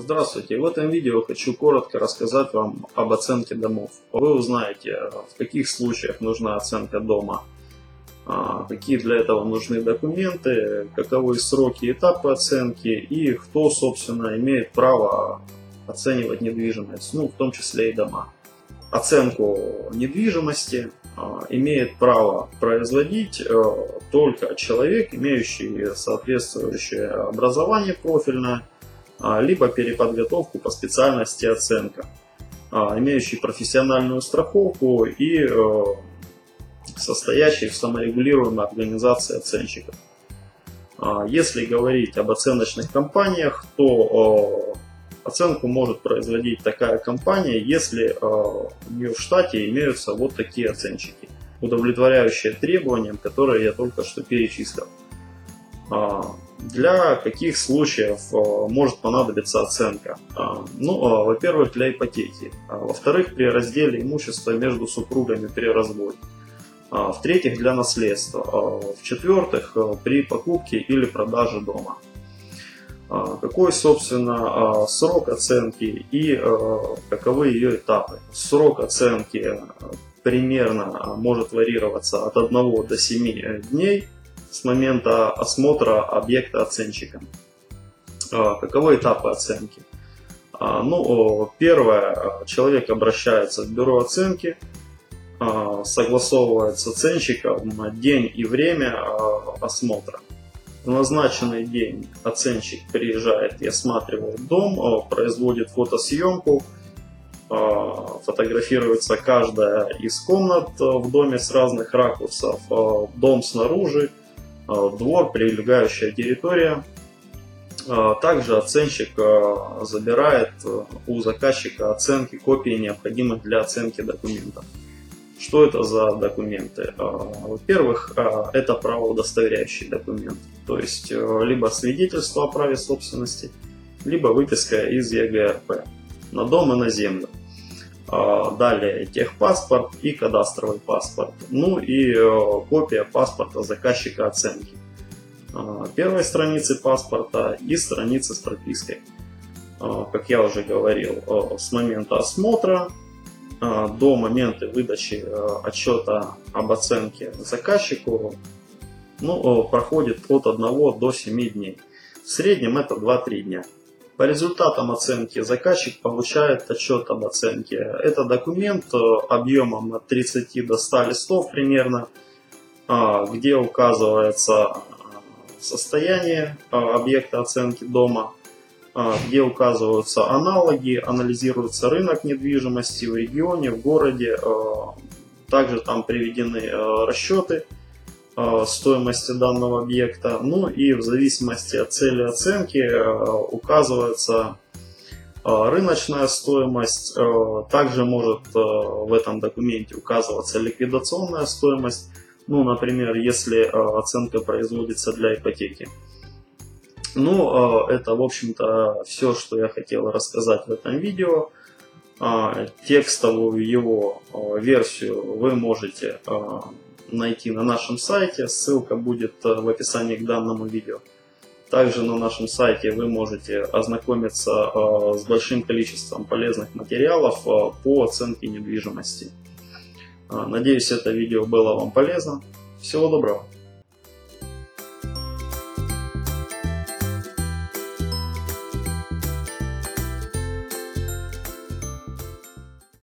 Здравствуйте! В этом видео хочу коротко рассказать вам об оценке домов. Вы узнаете, в каких случаях нужна оценка дома, а, какие для этого нужны документы, каковы сроки и этапы оценки и кто, собственно, имеет право оценивать недвижимость, ну, в том числе и дома. Оценку недвижимости а, имеет право производить э, только человек, имеющий соответствующее образование профильное, либо переподготовку по специальности оценка, а, имеющий профессиональную страховку и э, состоящий в саморегулируемой организации оценщиков. А, если говорить об оценочных компаниях, то оценку может производить такая компания, если у нее в штате имеются вот такие оценщики, удовлетворяющие требованиям, которые я только что перечислил для каких случаев э, может понадобиться оценка? А, ну, а, во-первых, для ипотеки. А, во-вторых, при разделе имущества между супругами при разводе. В-третьих, для наследства. В-четвертых, э, при покупке или продаже дома. Какой, собственно, срок оценки и э, каковы ее этапы? Срок оценки примерно может варьироваться от 1 до 7 дней с момента осмотра объекта оценщиком. А, каковы этапы оценки? А, ну, первое, человек обращается в бюро оценки, а, согласовывает с оценщиком день и время осмотра. В назначенный день оценщик приезжает и осматривает дом, производит фотосъемку, фотографируется каждая из комнат в доме с разных ракурсов, дом снаружи, двор, прилегающая территория. Э, также оценщик э, забирает у заказчика оценки копии необходимых для оценки документов. Что это за документы? Во-первых, это правоудостоверяющий документ, то есть либо свидетельство о праве собственности, либо выписка из ЕГРП на дом и на землю. А, далее техпаспорт и кадастровый паспорт. Ну и э, копия паспорта заказчика оценки. А, первой страницы паспорта и страницы с пропиской. А, как я уже говорил, э, с момента осмотра до момента выдачи э, отчета об оценке заказчику ну, проходит от 1 до 7 дней. В среднем это 2-3 дня. По результатам оценки заказчик получает отчет об оценке. Это документ э, объемом от 30 до 100 листов примерно, а, где указывается э, состояние э, объекта оценки дома, где указываются аналоги, анализируется рынок недвижимости в регионе, в городе. Также там приведены расчеты Э, стоимости данного объекта. Ну и в зависимости от цели оценки э, указывается э, рыночная стоимость. Также может в этом документе указываться ликвидационная стоимость. Ну, например, если оценка производится для ипотеки. Ну, это, в общем-то, все, что я хотел рассказать в этом видео. Текстовую его версию вы можете найти на нашем сайте. Ссылка будет э, в описании к данному видео. Также на нашем сайте вы можете ознакомиться э, с большим количеством полезных материалов э, по оценке недвижимости. Надеюсь, это видео было вам полезно. Всего доброго!